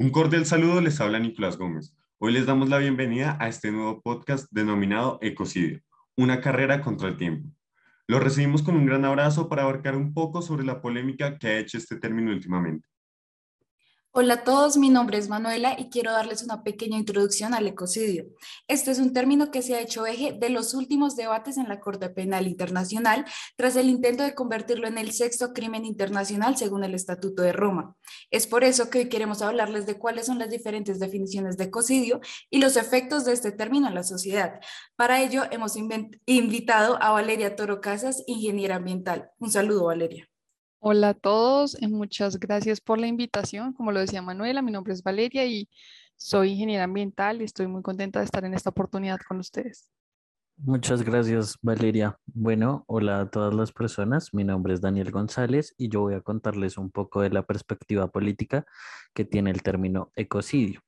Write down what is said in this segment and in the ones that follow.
Un cordial saludo, les habla Nicolás Gómez. Hoy les damos la bienvenida a este nuevo podcast denominado Ecocidio, una carrera contra el tiempo. Lo recibimos con un gran abrazo para abarcar un poco sobre la polémica que ha hecho este término últimamente. Hola a todos, mi nombre es Manuela y quiero darles una pequeña introducción al ecocidio. Este es un término que se ha hecho eje de los últimos debates en la Corte Penal Internacional tras el intento de convertirlo en el sexto crimen internacional según el Estatuto de Roma. Es por eso que hoy queremos hablarles de cuáles son las diferentes definiciones de ecocidio y los efectos de este término en la sociedad. Para ello hemos invitado a Valeria Toro Casas, ingeniera ambiental. Un saludo, Valeria. Hola a todos, eh, muchas gracias por la invitación. Como lo decía Manuela, mi nombre es Valeria y soy ingeniera ambiental y estoy muy contenta de estar en esta oportunidad con ustedes. Muchas gracias, Valeria. Bueno, hola a todas las personas. Mi nombre es Daniel González y yo voy a contarles un poco de la perspectiva política que tiene el término ecocidio.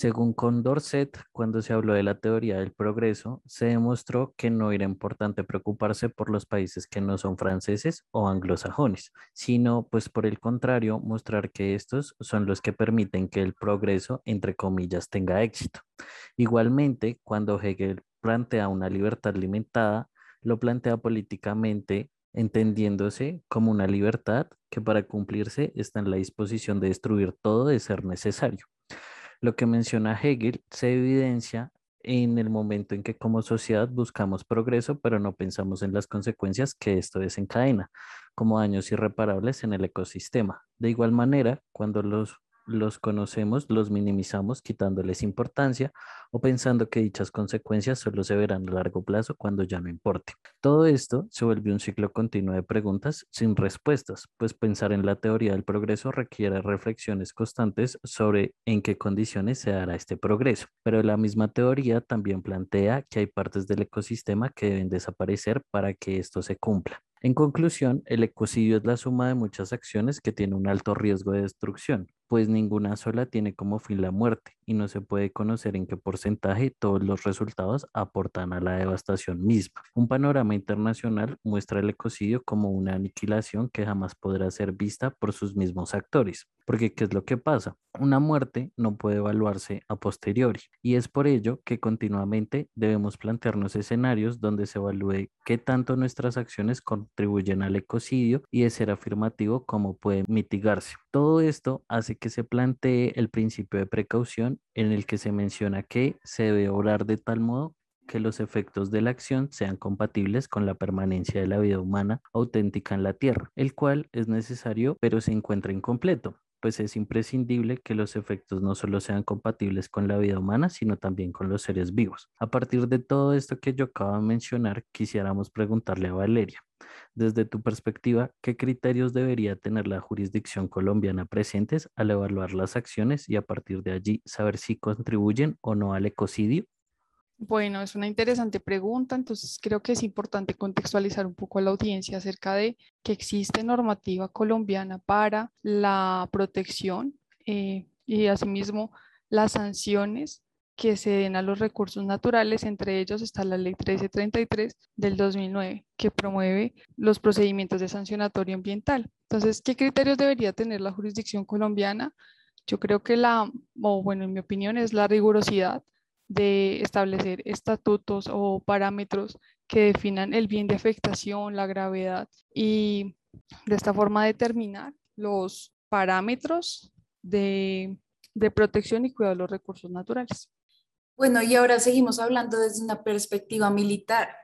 Según Condorcet, cuando se habló de la teoría del progreso, se demostró que no era importante preocuparse por los países que no son franceses o anglosajones, sino pues por el contrario, mostrar que estos son los que permiten que el progreso, entre comillas, tenga éxito. Igualmente, cuando Hegel plantea una libertad limitada, lo plantea políticamente entendiéndose como una libertad que para cumplirse está en la disposición de destruir todo de ser necesario. Lo que menciona Hegel se evidencia en el momento en que como sociedad buscamos progreso, pero no pensamos en las consecuencias que esto desencadena, como daños irreparables en el ecosistema. De igual manera, cuando los los conocemos, los minimizamos quitándoles importancia o pensando que dichas consecuencias solo se verán a largo plazo cuando ya no importe. Todo esto se vuelve un ciclo continuo de preguntas sin respuestas, pues pensar en la teoría del progreso requiere reflexiones constantes sobre en qué condiciones se dará este progreso. Pero la misma teoría también plantea que hay partes del ecosistema que deben desaparecer para que esto se cumpla. En conclusión, el ecocidio es la suma de muchas acciones que tienen un alto riesgo de destrucción, pues ninguna sola tiene como fin la muerte y no se puede conocer en qué porcentaje todos los resultados aportan a la devastación misma. Un panorama internacional muestra el ecocidio como una aniquilación que jamás podrá ser vista por sus mismos actores, porque ¿qué es lo que pasa? Una muerte no puede evaluarse a posteriori y es por ello que continuamente debemos plantearnos escenarios donde se evalúe qué tanto nuestras acciones contribuyen al ecocidio y de ser afirmativo cómo puede mitigarse. Todo esto hace que se plantee el principio de precaución en el que se menciona que se debe obrar de tal modo que los efectos de la acción sean compatibles con la permanencia de la vida humana auténtica en la Tierra, el cual es necesario pero se encuentra incompleto, pues es imprescindible que los efectos no solo sean compatibles con la vida humana, sino también con los seres vivos. A partir de todo esto que yo acabo de mencionar, quisiéramos preguntarle a Valeria, desde tu perspectiva, ¿qué criterios debería tener la jurisdicción colombiana presentes al evaluar las acciones y a partir de allí saber si contribuyen o no al ecocidio? Bueno, es una interesante pregunta, entonces creo que es importante contextualizar un poco a la audiencia acerca de que existe normativa colombiana para la protección eh, y asimismo las sanciones que se den a los recursos naturales, entre ellos está la ley 1333 del 2009, que promueve los procedimientos de sancionatorio ambiental. Entonces, ¿qué criterios debería tener la jurisdicción colombiana? Yo creo que la, o bueno, en mi opinión, es la rigurosidad de establecer estatutos o parámetros que definan el bien de afectación, la gravedad y de esta forma determinar los parámetros de, de protección y cuidado de los recursos naturales. Bueno, y ahora seguimos hablando desde una perspectiva militar.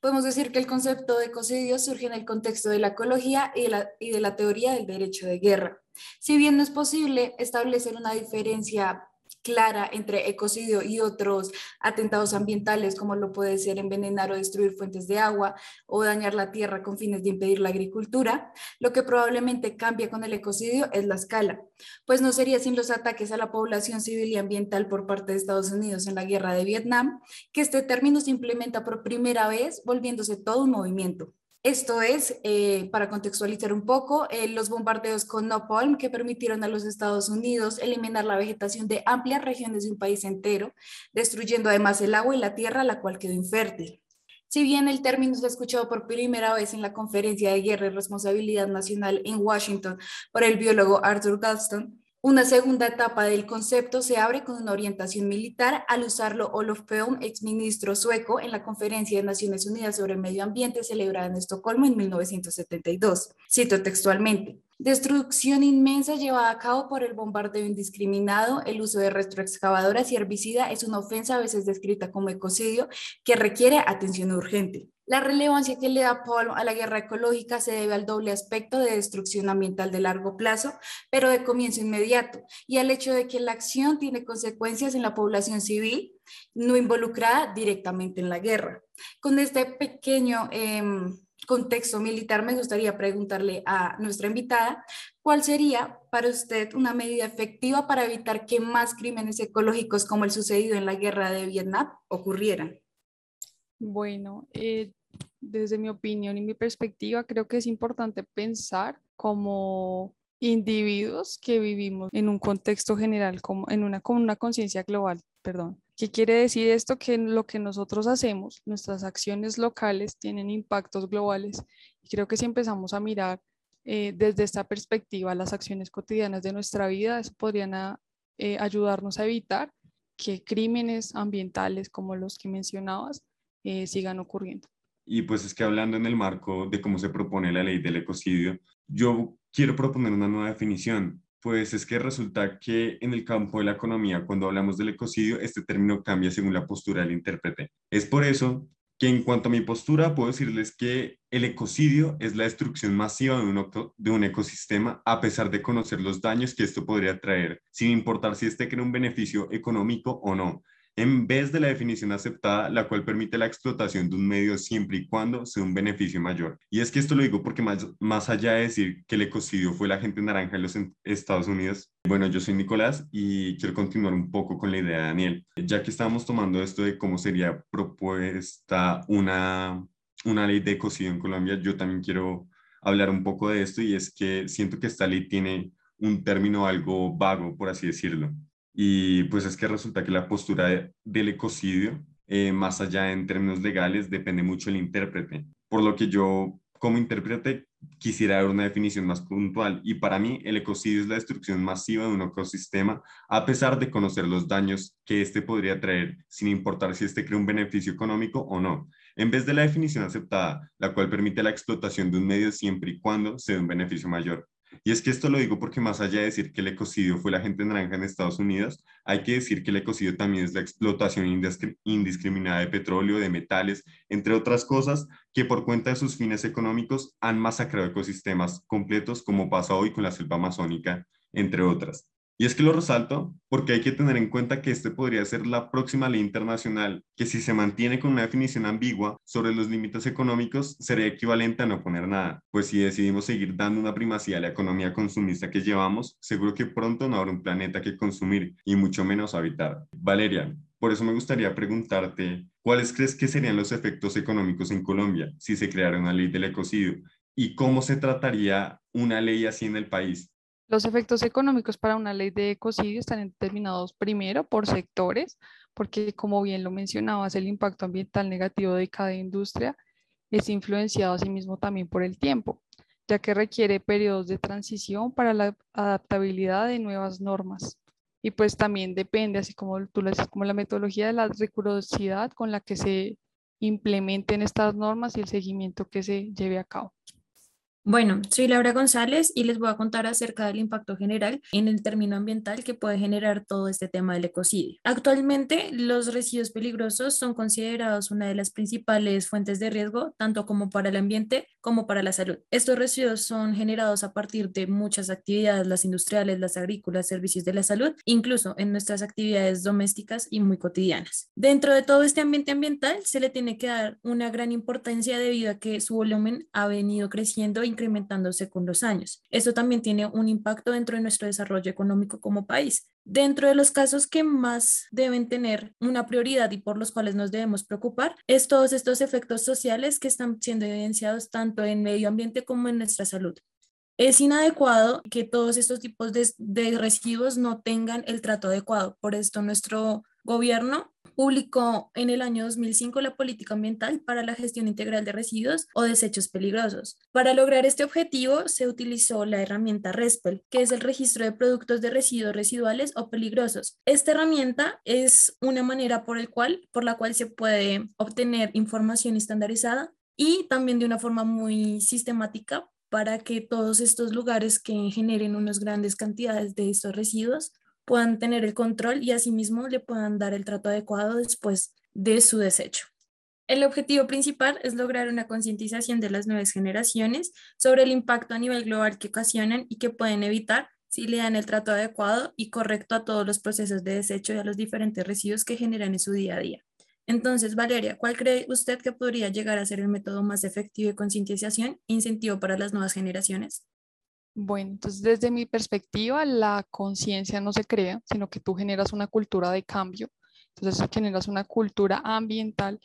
Podemos decir que el concepto de ecocidio surge en el contexto de la ecología y de la, y de la teoría del derecho de guerra. Si bien no es posible establecer una diferencia clara entre ecocidio y otros atentados ambientales, como lo puede ser envenenar o destruir fuentes de agua o dañar la tierra con fines de impedir la agricultura, lo que probablemente cambia con el ecocidio es la escala, pues no sería sin los ataques a la población civil y ambiental por parte de Estados Unidos en la guerra de Vietnam que este término se implementa por primera vez, volviéndose todo un movimiento. Esto es, eh, para contextualizar un poco, eh, los bombardeos con napalm que permitieron a los Estados Unidos eliminar la vegetación de amplias regiones de un país entero, destruyendo además el agua y la tierra, la cual quedó infértil. Si bien el término se ha escuchado por primera vez en la Conferencia de Guerra y Responsabilidad Nacional en Washington por el biólogo Arthur Galston, Una segunda etapa del concepto se abre con una orientación militar al usarlo Olof Palme, exministro sueco, en la Conferencia de Naciones Unidas sobre el Medio Ambiente celebrada en Estocolmo en 1972. Cito textualmente. Destrucción inmensa llevada a cabo por el bombardeo indiscriminado, el uso de retroexcavadoras y herbicida es una ofensa a veces descrita como ecocidio que requiere atención urgente. La relevancia que le da Paul a la guerra ecológica se debe al doble aspecto de destrucción ambiental de largo plazo, pero de comienzo inmediato, y al hecho de que la acción tiene consecuencias en la población civil no involucrada directamente en la guerra. Con este pequeño em, contexto militar, me gustaría preguntarle a nuestra invitada, ¿cuál sería para usted una medida efectiva para evitar que más crímenes ecológicos como el sucedido en la guerra de Vietnam ocurrieran? Bueno, eh, desde mi opinión y mi perspectiva, creo que es importante pensar como individuos que vivimos en un contexto general, como en una, una conciencia global, perdón. ¿Qué quiere decir esto? Que lo que nosotros hacemos, nuestras acciones locales tienen impactos globales. Y creo que si empezamos a mirar eh, desde esta perspectiva las acciones cotidianas de nuestra vida, eso podrían eh, ayudarnos a evitar que crímenes ambientales como los que mencionabas eh, sigan ocurriendo. Y pues es que hablando en el marco de cómo se propone la ley del ecocidio, yo quiero proponer una nueva definición, pues es que resulta que en el campo de la economía, cuando hablamos del ecocidio, este término cambia según la postura del intérprete. Es por eso que en cuanto a mi postura, puedo decirles que el ecocidio es la destrucción masiva de un, de un, ecosistema a pesar de conocer los daños que esto podría traer, sin importar si este crea un beneficio económico o no en vez de la definición aceptada, la cual permite la explotación de un medio siempre y cuando sea un beneficio mayor. Y es que esto lo digo porque más, más allá de decir que el ecocidio fue la gente naranja en los Estados Unidos, bueno, yo soy Nicolás y quiero continuar un poco con la idea de Daniel. Ya que estamos tomando esto de cómo sería propuesta una, una ley de ecocidio en Colombia, yo también quiero hablar un poco de esto y es que siento que esta ley tiene un término algo vago, por así decirlo. Y pues es que resulta que la postura del ecocidio, eh, más allá en términos legales, depende mucho del intérprete. Por lo que yo, como intérprete, quisiera dar una definición más puntual. Y para mí, el ecocidio es la destrucción masiva de un ecosistema, a pesar de conocer los daños que éste podría traer, sin importar si éste crea un beneficio económico o no. En vez de la definición aceptada, la cual permite la explotación de un medio siempre y cuando sea un beneficio mayor. Y es que esto lo digo porque más allá de decir que el ecocidio fue la gente naranja en Estados Unidos, hay que decir que el ecocidio también es la explotación indiscriminada de petróleo, de metales, entre otras cosas, que por cuenta de sus fines económicos han masacrado ecosistemas completos como pasa hoy con la selva amazónica, entre otras. Y es que lo resalto porque hay que tener en cuenta que este podría ser la próxima ley internacional, que si se mantiene con una definición ambigua sobre los límites económicos, sería equivalente a no poner nada. Pues si decidimos seguir dando una primacía a la economía consumista que llevamos, seguro que pronto no habrá un planeta que consumir y mucho menos habitar. Valeria, por eso me gustaría preguntarte, ¿cuáles crees que serían los efectos económicos en Colombia si se creara una ley del ecocidio? ¿Y cómo se trataría una ley así en el país? Los efectos económicos para una ley de ecocidio están determinados primero por sectores, porque como bien lo mencionabas, el impacto ambiental negativo de cada industria es influenciado asimismo también por el tiempo, ya que requiere periodos de transición para la adaptabilidad de nuevas normas. Y pues también depende, así como tú lo dices, como la metodología de la rigurosidad con la que se implementen estas normas y el seguimiento que se lleve a cabo. Bueno, soy Laura González y les voy a contar acerca del impacto general en el término ambiental que puede generar todo este tema del ecocidio. Actualmente, los residuos peligrosos son considerados una de las principales fuentes de riesgo, tanto como para el ambiente como para la salud. Estos residuos son generados a partir de muchas actividades, las industriales, las agrícolas, servicios de la salud, incluso en nuestras actividades domésticas y muy cotidianas. Dentro de todo este ambiente ambiental, se le tiene que dar una gran importancia debido a que su volumen ha venido creciendo incrementándose con los años. Esto también tiene un impacto dentro de nuestro desarrollo económico como país. Dentro de los casos que más deben tener una prioridad y por los cuales nos debemos preocupar, es todos estos efectos sociales que están siendo evidenciados tanto en medio ambiente como en nuestra salud. Es inadecuado que todos estos tipos de, de residuos no tengan el trato adecuado. Por esto nuestro gobierno publicó en el año 2005 la Política Ambiental para la Gestión Integral de Residuos o Desechos Peligrosos. Para lograr este objetivo se utilizó la herramienta RESPEL, que es el registro de productos de residuos residuales o peligrosos. Esta herramienta es una manera por, el cual, por la cual se puede obtener información estandarizada y también de una forma muy sistemática para que todos estos lugares que generen unas grandes cantidades de estos residuos puedan tener el control y asimismo le puedan dar el trato adecuado después de su desecho. El objetivo principal es lograr una concientización de las nuevas generaciones sobre el impacto a nivel global que ocasionan y que pueden evitar si le dan el trato adecuado y correcto a todos los procesos de desecho y a los diferentes residuos que generan en su día a día. Entonces, Valeria, ¿cuál cree usted que podría llegar a ser el método más efectivo de concientización e incentivo para las nuevas generaciones? Bueno, entonces desde mi perspectiva, la conciencia no se crea, sino que tú generas una cultura de cambio. Entonces generas una cultura ambiental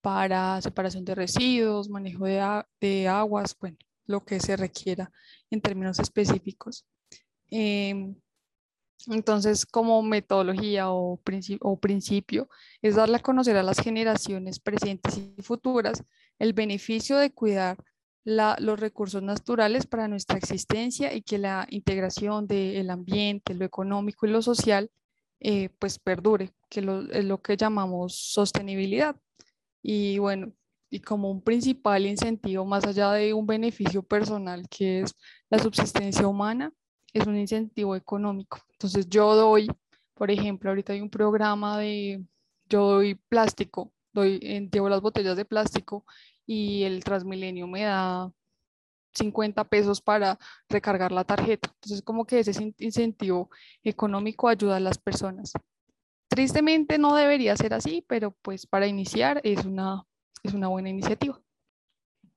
para separación de residuos, manejo de, aguas, bueno, lo que se requiera en términos específicos. Em, entonces, como metodología o principio, es darle a conocer a las generaciones presentes y futuras el beneficio de cuidar los recursos naturales para nuestra existencia y que la integración del ambiente, lo económico y lo social, eh, pues perdure, que es lo que llamamos sostenibilidad. Y bueno, y como un principal incentivo, más allá de un beneficio personal, que es la subsistencia humana, es un incentivo económico. Entonces yo doy, por ejemplo, ahorita hay un programa de, yo doy plástico, doy, llevo las botellas de plástico y el Transmilenio me da 50 pesos para recargar la tarjeta. Entonces, como que ese incentivo económico ayuda a las personas. Tristemente no debería ser así, pero pues para iniciar es una, es una buena iniciativa.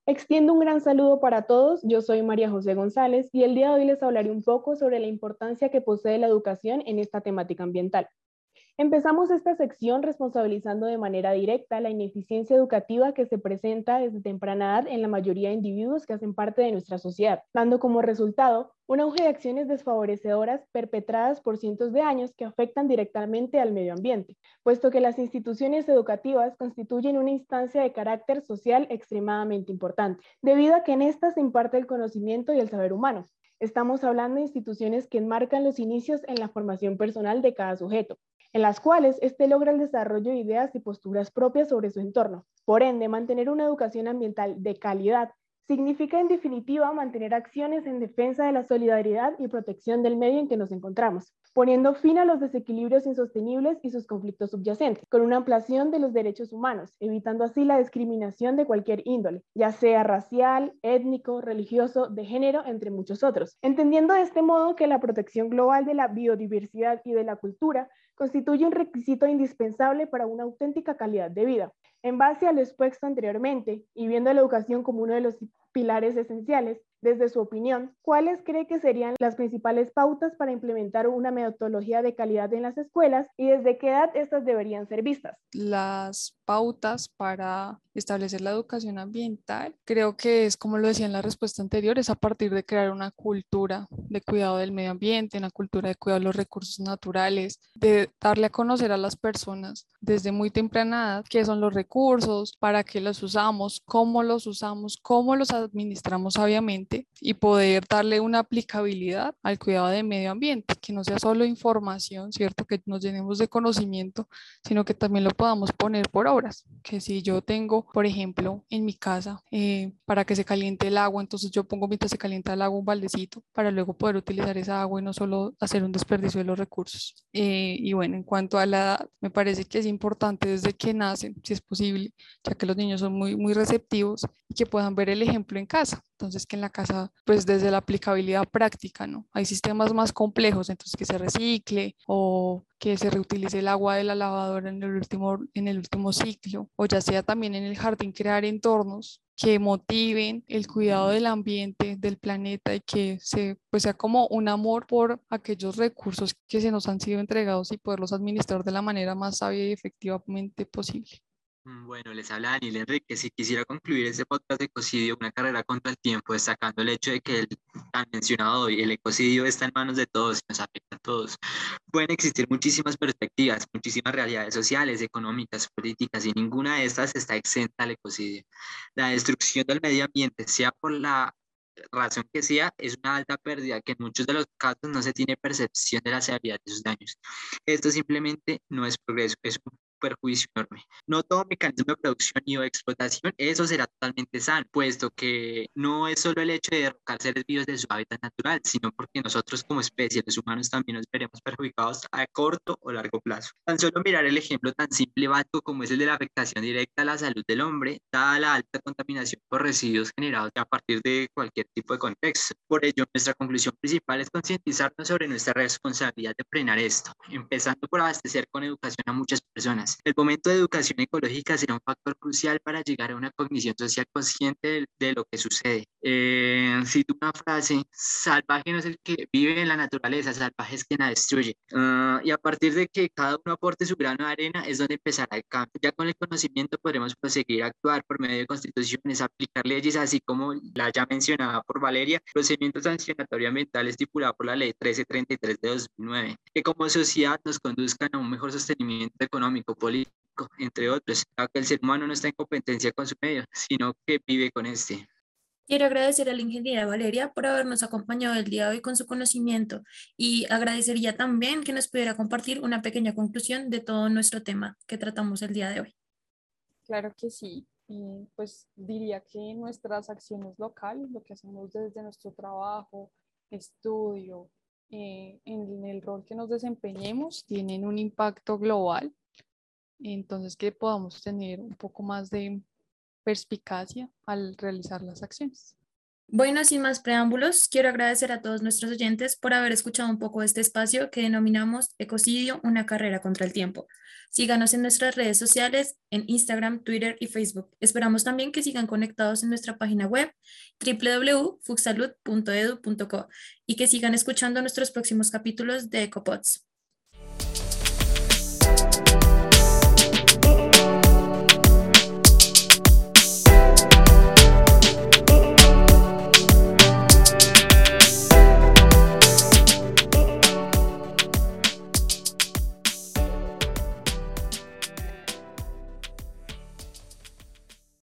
Extiendo un gran saludo para todos. Yo soy María José González y el día de hoy les hablaré un poco sobre la importancia que posee la educación en esta temática ambiental. Empezamos esta sección responsabilizando de manera directa la ineficiencia educativa que se presenta desde temprana edad en la mayoría de individuos que hacen parte de nuestra sociedad, dando como resultado un auge de acciones desfavorecedoras perpetradas por cientos de años que afectan directamente al medio ambiente, puesto que las instituciones educativas constituyen una instancia de carácter social extremadamente importante, debido a que en estas se imparte el conocimiento y el saber humano, Estamos hablando de instituciones que enmarcan los inicios en la formación personal de cada sujeto, en las cuales éste logra el desarrollo de ideas y posturas propias sobre su entorno. Por ende, mantener una educación ambiental de calidad significa en definitiva mantener acciones en defensa de la solidaridad y protección del medio en que nos encontramos, poniendo fin a los desequilibrios insostenibles y sus conflictos subyacentes, con una ampliación de los derechos humanos, evitando así la discriminación de cualquier índole, ya sea racial, étnico, religioso, de género, entre muchos otros, entendiendo de este modo que la protección global de la biodiversidad y de la cultura constituye un requisito indispensable para una auténtica calidad de vida. En base a lo expuesto anteriormente y viendo la educación como uno de los pilares esenciales, desde su opinión, ¿cuáles cree que serían las principales pautas para implementar una metodología de calidad en las escuelas y desde qué edad estas deberían ser vistas? Las pautas para establecer la educación ambiental, creo que es como lo decía en la respuesta anterior, es a partir de crear una cultura de cuidado del medio ambiente, una cultura de cuidado de los recursos naturales, de darle a conocer a las personas desde muy temprana edad qué son los recursos, para qué los usamos, cómo los usamos, cómo los administramos sabiamente y poder darle una aplicabilidad al cuidado del medio ambiente, que no sea solo información, ¿cierto? Que nos llenemos de conocimiento, sino que también lo podamos poner por obras, que si yo tengo por ejemplo, en mi casa, eh, para que se caliente el agua, entonces yo pongo mientras se calienta el agua un baldecito para luego poder utilizar esa agua y no solo hacer un desperdicio de los recursos. Eh, y bueno, en cuanto a la edad, me parece que es importante desde que nacen, si es posible, ya que los niños son muy, muy receptivos y que puedan ver el ejemplo en casa. Entonces, que en la casa, pues desde la aplicabilidad práctica, ¿no? Hay sistemas más complejos, entonces que se recicle o que se reutilice el agua de la lavadora en el último, en el último ciclo, o ya sea también en el jardín crear entornos que motiven el cuidado del ambiente, del planeta y que se, pues sea como un amor por aquellos recursos que se nos han sido entregados y poderlos administrar de la manera más sabia y efectivamente posible. Mm, bueno, les habla Daniel Enrique. Si quisiera concluir este podcast de ecocidio, una carrera contra el tiempo, destacando el hecho de que el tan mencionado hoy, el ecocidio está en manos de todos nos afecta a todos. Pueden existir muchísimas perspectivas, muchísimas realidades sociales, económicas, políticas, y ninguna de estas está exenta al ecocidio. La destrucción del medio ambiente, sea por la razón que sea, es una alta pérdida que en muchos de los casos no se tiene percepción de la severidad de sus daños. Esto simplemente no es progreso, es un perjuicio enorme. No todo mecanismo de producción y o explotación, eso será totalmente sano, puesto que no es solo el hecho de derrocar seres vivos de su hábitat natural, sino porque nosotros como especie, los humanos, también nos veremos perjudicados a corto o largo plazo. Tan solo mirar el ejemplo tan simple y básico como es el de la afectación directa a la salud del hombre, dada la alta contaminación por residuos generados a partir de cualquier tipo de contexto. Por ello, nuestra conclusión principal es concientizarnos sobre nuestra responsabilidad de frenar esto, empezando por abastecer con educación a muchas personas el momento de educación ecológica será un factor crucial para llegar a una cognición social consciente de, lo que sucede. Eh, cito una frase, salvaje no es el que vive en la naturaleza, salvaje es quien la destruye. Ah, y a partir de que cada uno aporte su grano de arena es donde empezará el cambio. Ya con el conocimiento podremos proseguir a actuar por medio de constituciones, aplicar leyes, así como la ya mencionada por Valeria, procedimiento sancionatorio ambiental estipulado por la ley 1333 de 2009, que como sociedad nos conduzcan a un mejor sostenimiento económico, político, entre otros, ya que el ser humano no está en competencia con su medio, sino que vive con este. Quiero agradecer a la ingeniera Valeria por habernos acompañado el día de hoy con su conocimiento y agradecería también que nos pudiera compartir una pequeña conclusión de todo nuestro tema que tratamos el día de hoy. Claro que sí. Y pues diría que nuestras acciones locales, lo que hacemos desde nuestro trabajo, estudio, eh, en el rol que nos desempeñemos, tienen un impacto global entonces que podamos tener un poco más de perspicacia al realizar las acciones. Bueno, sin más preámbulos, quiero agradecer a todos nuestros oyentes por haber escuchado un poco este espacio que denominamos Ecocidio, una carrera contra el tiempo. Síganos en nuestras redes sociales, en Instagram, Twitter y Facebook. Esperamos también que sigan conectados en nuestra página web www.fuxsalud.edu.co y que sigan escuchando nuestros próximos capítulos de EcoPods.